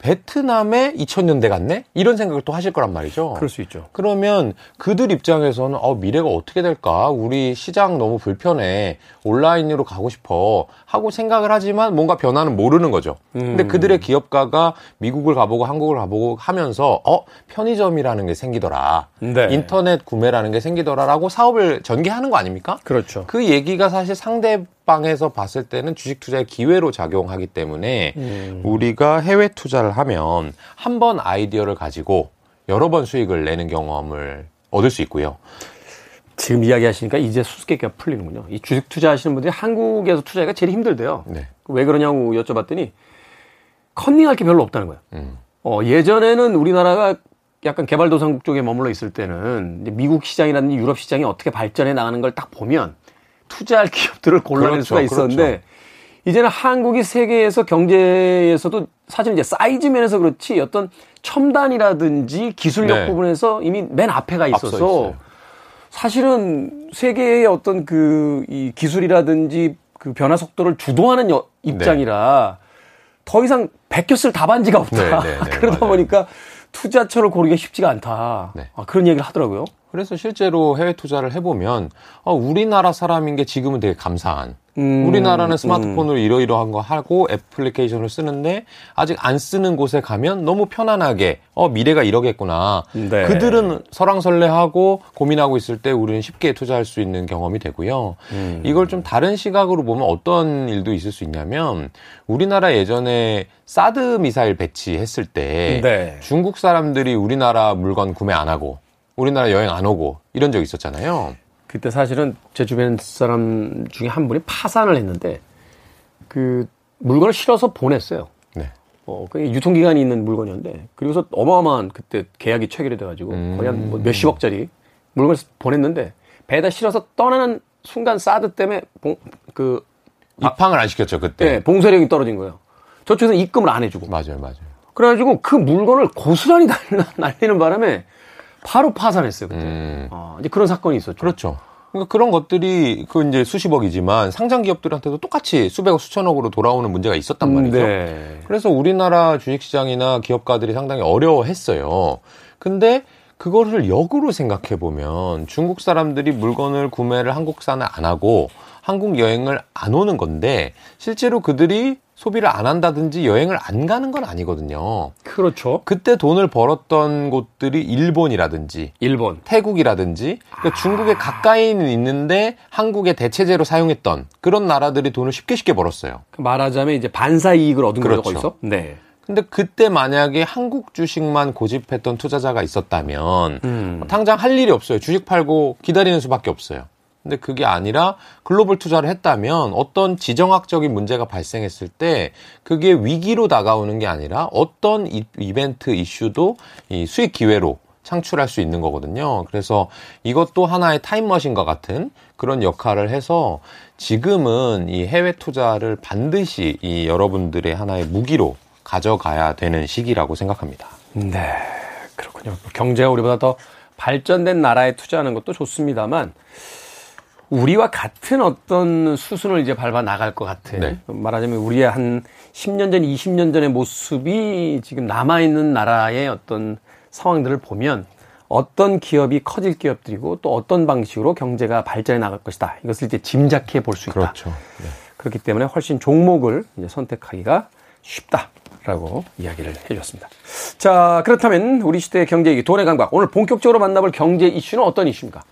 베트남에 2000년대 같네? 이런 생각을 또 하실 거란 말이죠. 그럴 수 있죠. 그러면 그들 입장에서는 어, 미래가 어떻게 될까? 우리 시장 너무 불편해. 온라인으로 가고 싶어. 하고 생각을 하지만 뭔가 변화는 모르는 거죠. 음. 근데 그들의 기업가가 미국을 가보고 한국을 가보고 하면서 어, 편의점이라는 게 생기더라. 네. 인터넷 구매라는 게 생기더라라고 사업을 전개하는 거 아닙니까? 그렇죠. 그 얘기가 사실 상대 방에서 봤을 때는 주식 투자의 기회로 작용하기 때문에 음. 우리가 해외 투자를 하면 한 번 아이디어를 가지고 여러 번 수익을 내는 경험을 얻을 수 있고요. 지금 이야기하시니까 이제 수수께끼가 풀리는군요. 이 주식 투자하시는 분들이 한국에서 투자하기가 제일 힘들대요. 네. 왜 그러냐고 여쭤봤더니 컨닝할 게 별로 없다는 거예요. 음. 어, 예전에는 우리나라가 약간 개발도상국 쪽에 머물러 있을 때는 미국 시장이라든지 유럽 시장이 어떻게 발전해 나가는 걸 딱 보면 투자할 기업들을 골라낼 그렇죠, 수가 있었는데 그렇죠. 이제는 한국이 세계에서 경제에서도 사실 이제 사이즈 면에서 그렇지 어떤 첨단이라든지 기술력 네. 부분에서 이미 맨 앞에 가 있어서 사실은 세계의 어떤 그 이 기술이라든지 그 변화 속도를 주도하는 여, 입장이라 네. 더 이상 베꼈을 답안지가 없다. 네, 네, 네 그러다 맞아요. 보니까 투자처를 고르기가 쉽지가 않다. 네. 아, 그런 얘기를 하더라고요. 그래서 실제로 해외 투자를 해보면 어, 우리나라 사람인 게 지금은 되게 감사한 음, 우리나라는 스마트폰으로 음. 이러이러한 거 하고 애플리케이션을 쓰는데 아직 안 쓰는 곳에 가면 너무 편안하게 어 미래가 이러겠구나. 네. 그들은 설왕설래하고 고민하고 있을 때 우리는 쉽게 투자할 수 있는 경험이 되고요. 음. 이걸 좀 다른 시각으로 보면 어떤 일도 있을 수 있냐면 우리나라 예전에 사드 미사일 배치했을 때 네. 중국 사람들이 우리나라 물건 구매 안 하고 우리나라 여행 안 오고 이런 적 있었잖아요. 그때 사실은 제 주변 사람 중에 한 분이 파산을 했는데 그 물건을 실어서 보냈어요. 네. 어, 그 유통기간이 있는 물건이었는데 그리고서 어마어마한 그때 계약이 체결이 돼가지고 음. 거의 한 뭐 몇십억짜리 물건을 보냈는데 배에다 실어서 떠나는 순간 사드 때문에 봉, 그 입항을 안 시켰죠 그때. 네, 봉쇄력이 떨어진 거예요. 저쪽에서 입금을 안 해주고. 맞아요, 맞아요. 그래가지고 그 물건을 고스란히 날리는 바람에 바로 파산했어요 그때. 음. 어, 이제 그런 사건이 있었죠. 그렇죠. 그러니까 그런 것들이 그 이제 수십억이지만 상장 기업들한테도 똑같이 수백억 수천억으로 돌아오는 문제가 있었단 음, 말이죠. 네. 그래서 우리나라 주식시장이나 기업가들이 상당히 어려워했어요. 근데 그거를 역으로 생각해 보면 중국 사람들이 물건을 구매를 한국산을 안 하고 한국 여행을 안 오는 건데 실제로 그들이 소비를 안 한다든지 여행을 안 가는 건 아니거든요. 그렇죠. 그때 돈을 벌었던 곳들이 일본이라든지 일본, 태국이라든지 그러니까 아... 중국에 가까이는 있는데 한국의 대체제로 사용했던 그런 나라들이 돈을 쉽게 쉽게 벌었어요. 그 말하자면 이제 반사 이익을 얻은 그렇죠. 거죠. 네. 근데 그때 만약에 한국 주식만 고집했던 투자자가 있었다면 음. 당장 할 일이 없어요. 주식 팔고 기다리는 수밖에 없어요. 근데 그게 아니라 글로벌 투자를 했다면 어떤 지정학적인 문제가 발생했을 때 그게 위기로 다가오는 게 아니라 어떤 이벤트 이슈도 이 수익 기회로 창출할 수 있는 거거든요. 그래서 이것도 하나의 타임머신과 같은 그런 역할을 해서 지금은 이 해외 투자를 반드시 이 여러분들의 하나의 무기로 가져가야 되는 시기라고 생각합니다. 네. 그렇군요. 경제가 우리보다 더 발전된 나라에 투자하는 것도 좋습니다만 우리와 같은 어떤 수순을 이제 밟아 나갈 것 같은 네. 말하자면 우리의 한 10년 전, 20년 전의 모습이 지금 남아 있는 나라의 어떤 상황들을 보면 어떤 기업이 커질 기업들이고 또 어떤 방식으로 경제가 발전해 나갈 것이다. 이것을 이제 짐작해 볼 수 있다. 그렇죠. 네. 그렇기 때문에 훨씬 종목을 이제 선택하기가 쉽다라고 이야기를 해주셨습니다. 자, 그렇다면 우리 시대의 경제 얘기, 돈의 강박. 오늘 본격적으로 만나볼 경제 이슈는 어떤 이슈입니까?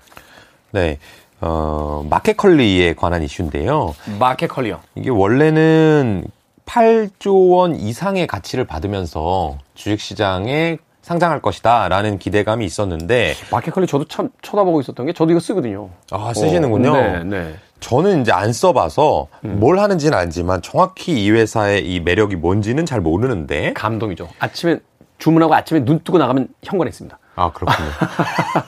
네. 어, 마켓컬리에 관한 이슈인데요. 마켓컬리요? 이게 원래는 8조 원 이상의 가치를 받으면서 주식시장에 상장할 것이다 라는 기대감이 있었는데 마켓컬리 저도 참 쳐다보고 있었던 게 저도 이거 쓰거든요. 아 쓰시는군요. 어, 네, 네. 저는 이제 안 써봐서 음. 뭘 하는지는 알지만 정확히 이 회사의 이 매력이 뭔지는 잘 모르는데 감동이죠. 아침에 주문하고 아침에 눈 뜨고 나가면 현관에 있습니다. 아, 그렇군요.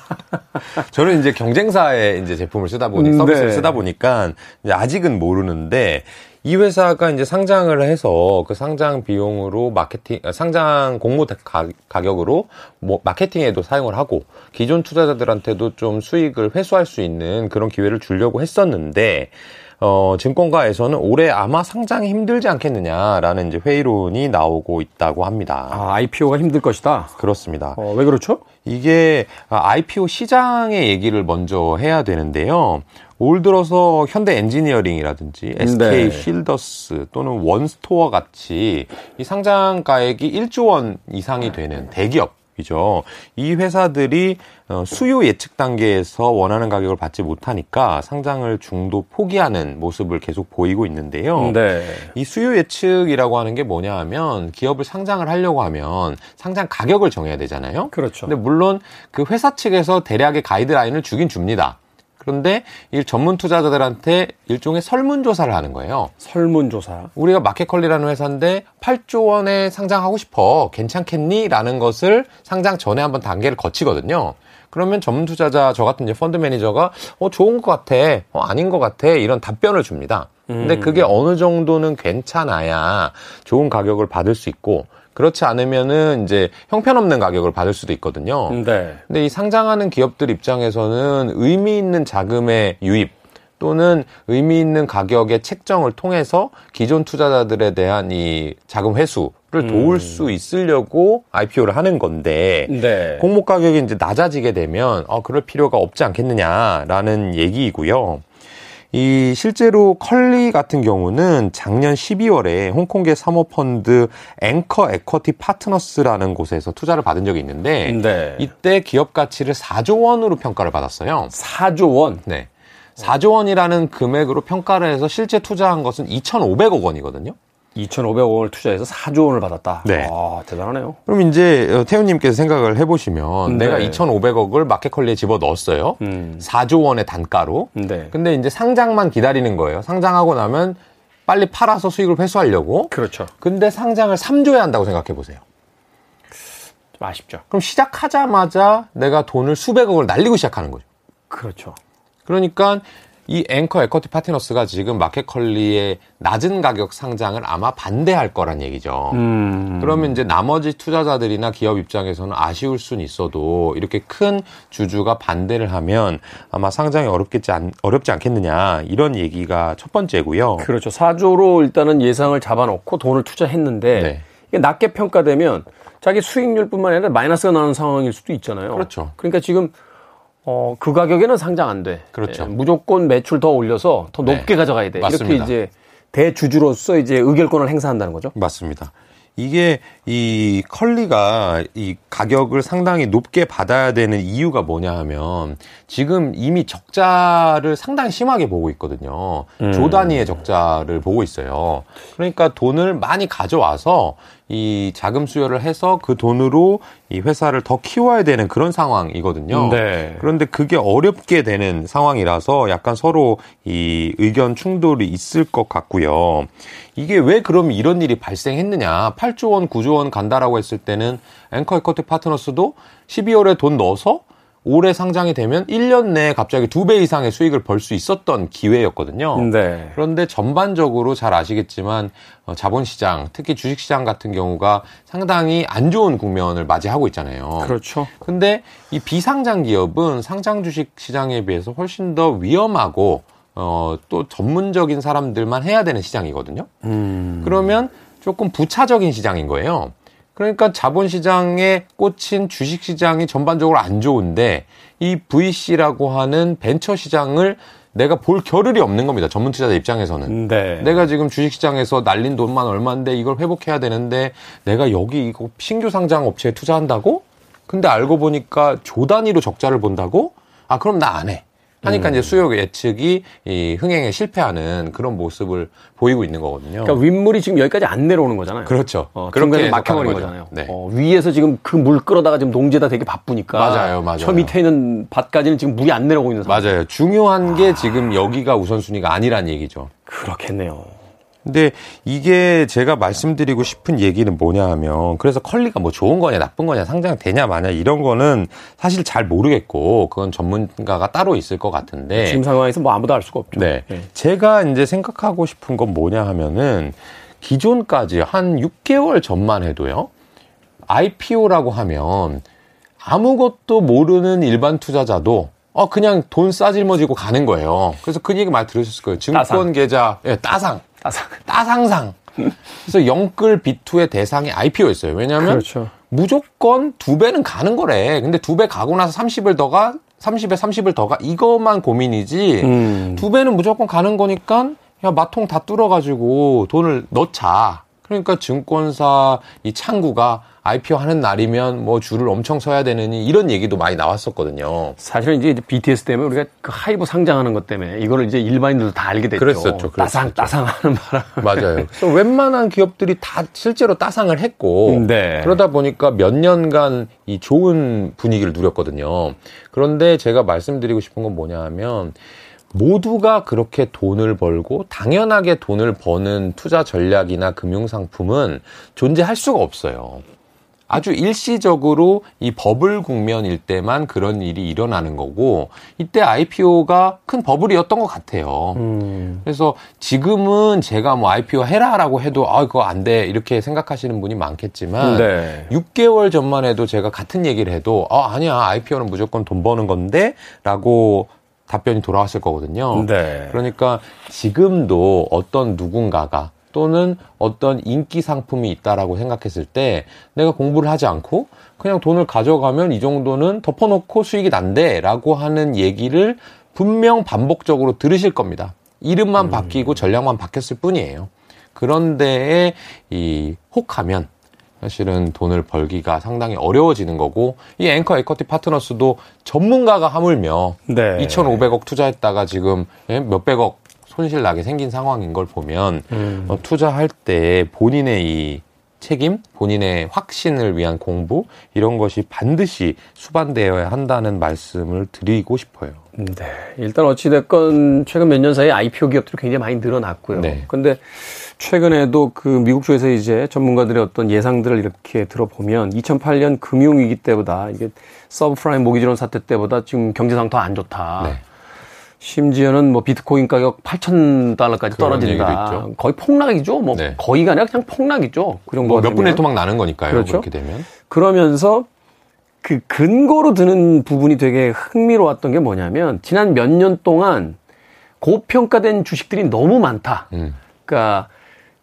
저는 이제 경쟁사의 이제 제품을 쓰다 보니, 음, 서비스를 네. 쓰다 보니까 아직은 모르는데 이 회사가 이제 상장을 해서 그 상장 비용으로 마케팅, 아, 상장 공모 가, 가격으로 뭐 마케팅에도 사용을 하고 기존 투자자들한테도 좀 수익을 회수할 수 있는 그런 기회를 주려고 했었는데 어, 증권가에서는 올해 아마 상장이 힘들지 않겠느냐라는 이제 회의론이 나오고 있다고 합니다. 아, IPO가 힘들 것이다? 그렇습니다. 어, 왜 그렇죠? 이게 IPO 시장의 얘기를 먼저 해야 되는데요. 올 들어서 현대 엔지니어링이라든지 SK 네. 실더스 또는 원스토어 같이 이 상장가액이 1조 원 이상이 되는 대기업 이죠. 이 회사들이 어, 수요 예측 단계에서 원하는 가격을 받지 못하니까 상장을 중도 포기하는 모습을 계속 보이고 있는데요. 네. 이 수요 예측이라고 하는 게 뭐냐 하면 기업을 상장을 하려고 하면 상장 가격을 정해야 되잖아요. 그렇죠. 근데 물론 그 회사 측에서 대략의 가이드라인을 주긴 줍니다. 그런데 이 전문 투자자들한테 일종의 설문조사를 하는 거예요. 설문조사. 우리가 마켓컬리라는 회사인데 8조 원에 상장하고 싶어. 괜찮겠니? 라는 것을 상장 전에 한번 단계를 거치거든요. 그러면 전문 투자자, 저 같은 이제 펀드 매니저가, 어, 좋은 것 같아. 어, 아닌 것 같아. 이런 답변을 줍니다. 근데 음. 그게 어느 정도는 괜찮아야 좋은 가격을 받을 수 있고, 그렇지 않으면은 이제 형편없는 가격을 받을 수도 있거든요. 네. 근데 이 상장하는 기업들 입장에서는 의미 있는 자금의 유입 또는 의미 있는 가격의 책정을 통해서 기존 투자자들에 대한 이 자금 회수를 음. 도울 수 있으려고 IPO를 하는 건데 네. 공모 가격이 이제 낮아지게 되면 어 그럴 필요가 없지 않겠느냐라는 얘기이고요. 이 실제로 컬리 같은 경우는 작년 12월에 홍콩계 사모펀드 앵커 에쿼티 파트너스라는 곳에서 투자를 받은 적이 있는데 네. 이때 기업 가치를 4조 원으로 평가를 받았어요. 4조 원? 네. 4조 원이라는 금액으로 평가를 해서 실제 투자한 것은 2,500억 원이거든요. 2,500억 원을 투자해서 4조 원을 받았다. 네. 아, 대단하네요. 그럼 이제 어, 태우님께서 생각을 해보시면 네. 내가 2,500억을 마켓컬리에 집어 넣었어요. 음. 4조 원의 단가로. 네. 근데 이제 상장만 기다리는 거예요. 상장하고 나면 빨리 팔아서 수익을 회수하려고. 그렇죠. 근데 상장을 3조에 한다고 생각해 보세요. 좀 아쉽죠. 그럼 시작하자마자 내가 돈을 수백억을 날리고 시작하는 거죠. 그렇죠. 그러니까 이 앵커 에쿼티 파트너스가 지금 마켓컬리의 낮은 가격 상장을 아마 반대할 거란 얘기죠. 음. 그러면 이제 나머지 투자자들이나 기업 입장에서는 아쉬울 수는 있어도 이렇게 큰 주주가 반대를 하면 아마 상장이 어렵겠지 않, 어렵지 않겠느냐 이런 얘기가 첫 번째고요. 그렇죠. 4조로 일단은 예상을 잡아놓고 돈을 투자했는데 네. 이게 낮게 평가되면 자기 수익률뿐만 아니라 마이너스가 나는 상황일 수도 있잖아요. 그렇죠. 그러니까 지금 어, 그 가격에는 상장 안 돼. 그렇죠. 예, 무조건 매출 더 올려서 더 네. 높게 가져가야 돼. 맞습니다. 이렇게 이제 대주주로서 이제 의결권을 행사한다는 거죠. 맞습니다. 이게 이 컬리가 이 가격을 상당히 높게 받아야 되는 이유가 뭐냐 하면 지금 이미 적자를 상당히 심하게 보고 있거든요. 음. 조 단위의 적자를 보고 있어요. 그러니까 돈을 많이 가져와서 이 자금 수요를 해서 그 돈으로 이 회사를 더 키워야 되는 그런 상황이거든요. 네. 그런데 그게 어렵게 되는 상황이라서 약간 서로 이 의견 충돌이 있을 것 같고요. 이게 왜 그럼 이런 일이 발생했느냐. 8조 원, 9조 원 간다라고 했을 때는 앵커 에코티 파트너스도 12월에 돈 넣어서 올해 상장이 되면 1년 내에 갑자기 두배 이상의 수익을 벌 수 있었던 기회였거든요. 네. 그런데 전반적으로 잘 아시겠지만 어, 자본시장, 특히 주식시장 같은 경우가 상당히 안 좋은 국면을 맞이하고 있잖아요. 그렇죠. 근데 이 비상장 기업은 상장 주식 시장에 비해서 훨씬 더 위험하고 어, 또 전문적인 사람들만 해야 되는 시장이거든요. 음. 그러면 조금 부차적인 시장인 거예요. 그러니까 자본시장에 꽂힌 주식시장이 전반적으로 안 좋은데 이 VC라고 하는 벤처 시장을 내가 볼 겨를이 없는 겁니다. 전문 투자자 입장에서는. 네. 내가 지금 주식시장에서 날린 돈만 얼마인데 이걸 회복해야 되는데 내가 여기 이거 신규 상장 업체에 투자한다고? 근데 알고 보니까 조 단위로 적자를 본다고? 아, 그럼 나 안 해. 하니까 음. 이제 수요 예측이 이 흥행에 실패하는 그런 모습을 보이고 있는 거거든요. 그러니까 윗물이 지금 여기까지 안 내려오는 거잖아요. 그렇죠. 어, 그렇게 막혀버린 거잖아요. 네. 어, 위에서 지금 그 물 끌어다가 지금 농지에다 되게 바쁘니까. 맞아요, 맞아요. 저 밑에 있는 밭까지는 지금 물이 안 내려오고 있는 상황. 맞아요. 중요한 게 아... 지금 여기가 우선순위가 아니란 얘기죠. 그렇겠네요. 근데 이게 제가 말씀드리고 싶은 얘기는 뭐냐 하면 그래서 컬리가 뭐 좋은 거냐 나쁜 거냐 상장 되냐 마냐 이런 거는 사실 잘 모르겠고 그건 전문가가 따로 있을 것 같은데 지금 상황에서 뭐 아무도 알 수가 없죠. 네. 네. 제가 이제 생각하고 싶은 건 뭐냐 하면은 기존까지 한 6개월 전만 해도요. IPO라고 하면 아무것도 모르는 일반 투자자도 어 그냥 돈 싸질머지고 가는 거예요. 그래서 그 얘기 많이 들으셨을 거예요. 증권 따상. 계좌 예, 따상. 따상. 따상상. 그래서 영끌 B2의 대상이 IPO였어요. 왜냐하면 그렇죠. 무조건 두 배는 가는 거래. 근데 두 배 가고 나서 30을 더 가, 30에 30을 더 가. 이것만 고민이지. 음. 두 배는 무조건 가는 거니까 야 마통 다 뚫어가지고 돈을 넣자. 그러니까 증권사 이 창구가 IPO 하는 날이면 뭐 줄을 엄청 서야 되느니 이런 얘기도 많이 나왔었거든요. 사실은 이제 BTS 때문에 우리가 그 하이브 상장하는 것 때문에 이거를 이제 일반인들도 다 알게 됐죠. 그랬었죠. 따상 따상하는 바람. 맞아요. 그래서 웬만한 기업들이 다 실제로 따상을 했고 네. 그러다 보니까 몇 년간 이 좋은 분위기를 누렸거든요. 그런데 제가 말씀드리고 싶은 건 뭐냐하면 모두가 그렇게 돈을 벌고 당연하게 돈을 버는 투자 전략이나 금융 상품은 존재할 수가 없어요. 아주 일시적으로 이 버블 국면일 때만 그런 일이 일어나는 거고 이때 IPO가 큰 버블이었던 것 같아요. 음. 그래서 지금은 제가 뭐 IPO 해라라고 해도 아 그거 안 돼 이렇게 생각하시는 분이 많겠지만 네. 6개월 전만 해도 제가 같은 얘기를 해도 아 아니야 IPO는 무조건 돈 버는 건데라고 답변이 돌아왔을 거거든요. 네. 그러니까 지금도 어떤 누군가가 또는 어떤 인기 상품이 있다라고 생각했을 때 내가 공부를 하지 않고 그냥 돈을 가져가면 이 정도는 덮어놓고 수익이 난대라고 하는 얘기를 분명 반복적으로 들으실 겁니다. 이름만 음. 바뀌고 전략만 바뀌었을 뿐이에요. 그런데 이 혹하면 사실은 돈을 벌기가 상당히 어려워지는 거고 이 앵커 에쿼티 파트너스도 전문가가 하물며 네. 2,500억 투자했다가 지금 예, 몇백억 손실 나게 생긴 상황인 걸 보면 음. 어, 투자할 때 본인의 이 책임, 본인의 확신을 위한 공부 이런 것이 반드시 수반되어야 한다는 말씀을 드리고 싶어요. 네, 일단 어찌 됐건 최근 몇 년 사이에 IPO 기업들이 굉장히 많이 늘어났고요. 네. 근데 최근에도 그 미국 쪽에서 이제 전문가들의 어떤 예상들을 이렇게 들어보면 2008년 금융위기 때보다 이게 서브프라임 모기지론 사태 때보다 지금 경제상 더안 좋다. 네. 심지어는 뭐 비트코인 가격 8천 달러까지 떨어진다. 거의 폭락이죠. 뭐 네. 거의가 아니라 그냥 폭락이죠. 그 정도 뭐몇 분의 토막 나는 거니까요. 그렇죠? 그렇게 되면. 그러면서 그 근거로 드는 부분이 되게 흥미로웠던 게 뭐냐면 지난 몇 년 동안 고평가된 주식들이 너무 많다. 음. 그러니까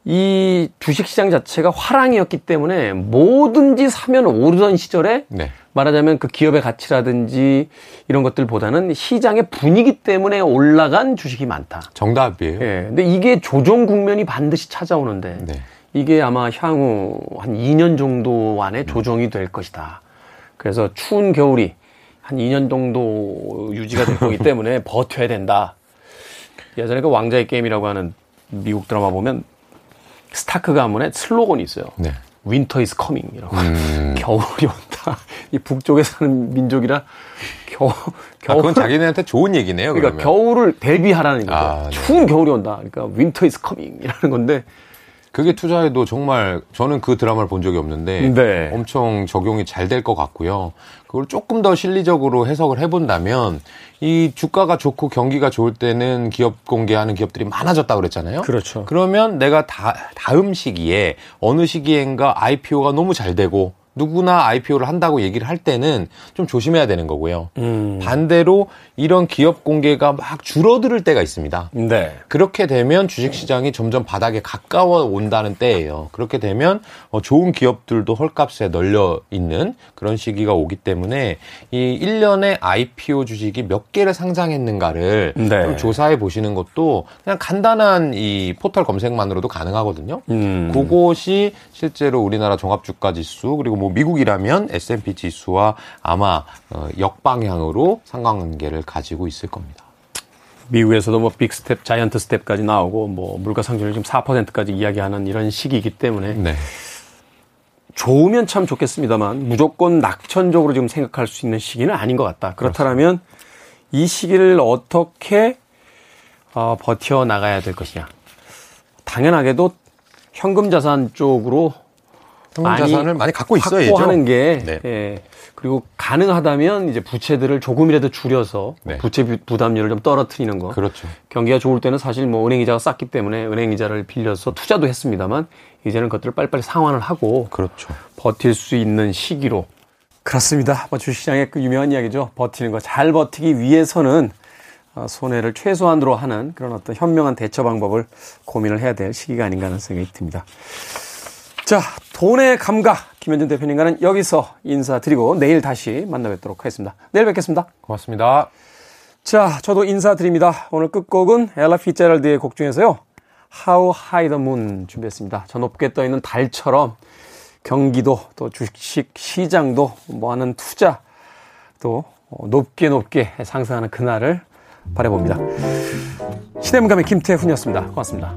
이 주식 시장 자체가 화랑이었기 때문에 뭐든지 사면 오르던 시절에 네. 말하자면 그 기업의 가치라든지 이런 것들보다는 시장의 분위기 때문에 올라간 주식이 많다. 정답이에요. 예. 근데 이게 조정 국면이 반드시 찾아오는데 네. 이게 아마 향후 한 2년 정도 안에 조정이 될 것이다. 그래서 추운 겨울이 한 2년 정도 유지가 될 거기 때문에 버텨야 된다. 예전에 그 왕좌의 게임이라고 하는 미국 드라마 보면 스타크 가문에 슬로건이 있어요. 네. Winter is coming이라고. 음. 겨울이 온다. 이 북쪽에 사는 민족이라 겨우 겨울. 아, 그건 자기네한테 좋은 얘기네요. 그러니까 그러면. 겨울을 대비하라는 거죠. 아, 네. 추운 겨울이 온다. 그러니까 Winter is coming이라는 건데 그게 투자에도 정말 저는 그 드라마를 본 적이 없는데 네. 엄청 적용이 잘 될 것 같고요. 그걸 조금 더 실리적으로 해석을 해본다면 이 주가가 좋고 경기가 좋을 때는 기업 공개하는 기업들이 많아졌다 그랬잖아요. 그렇죠. 그러면 내가 다, 다음 시기에 어느 시기엔가 IPO가 너무 잘 되고 누구나 IPO를 한다고 얘기를 할 때는 좀 조심해야 되는 거고요. 음. 반대로 이런 기업 공개가 막 줄어들 때가 있습니다. 네. 그렇게 되면 주식 시장이 점점 바닥에 가까워 온다는 때예요. 그렇게 되면 어, 좋은 기업들도 헐값에 널려 있는 그런 시기가 오기 때문에 이 1년에 IPO 주식이 몇 개를 상장했는가를 네. 조사해 보시는 것도 그냥 간단한 이 포털 검색만으로도 가능하거든요. 음. 그것이 실제로 우리나라 종합주가 지수 그리고 뭐 미국이라면 S&P 지수와 아마 어, 역방향으로 상관관계를 가지고 있을 겁니다. 미국에서도 뭐 빅스텝, 자이언트 스텝까지 나오고 뭐 물가 상승률 지금 4%까지 이야기하는 이런 시기이기 때문에 네. 좋으면 참 좋겠습니다만 무조건 낙천적으로 지금 생각할 수 있는 시기는 아닌 것 같다. 그렇다면 이 시기를 어떻게 어, 버텨 나가야 될 것이냐. 당연하게도 현금 자산 쪽으로 현금 자산을 많이 갖고 있어야죠. 확보하는 게 네. 예. 그리고 가능하다면 이제 부채들을 조금이라도 줄여서 네. 부채 부담률을 좀 떨어뜨리는 거. 그렇죠. 경기가 좋을 때는 사실 뭐 은행 이자가 쌌기 때문에 은행 이자를 빌려서 투자도 했습니다만 이제는 그것들을 빨리빨리 상환을 하고 그렇죠. 버틸 수 있는 시기로 그렇습니다. 뭐 주시장의 그 유명한 이야기죠. 버티는 거 잘 버티기 위해서는 어, 손해를 최소한으로 하는 그런 어떤 현명한 대처 방법을 고민을 해야 될 시기가 아닌가 하는 생각이 듭니다. 자, 돈의 감각. 김현준 대표님과는 여기서 인사드리고 내일 다시 만나뵙도록 하겠습니다. 내일 뵙겠습니다. 고맙습니다. 자, 저도 인사드립니다. 오늘 끝곡은 엘라 피자랄드의 곡 중에서요. How High the Moon 준비했습니다. 저 높게 떠있는 달처럼 경기도 또 주식 시장도 뭐 하는 투자 또 높게 높게 상승하는 그날을 바라봅니다. 시대문감의 김태훈이었습니다. 고맙습니다.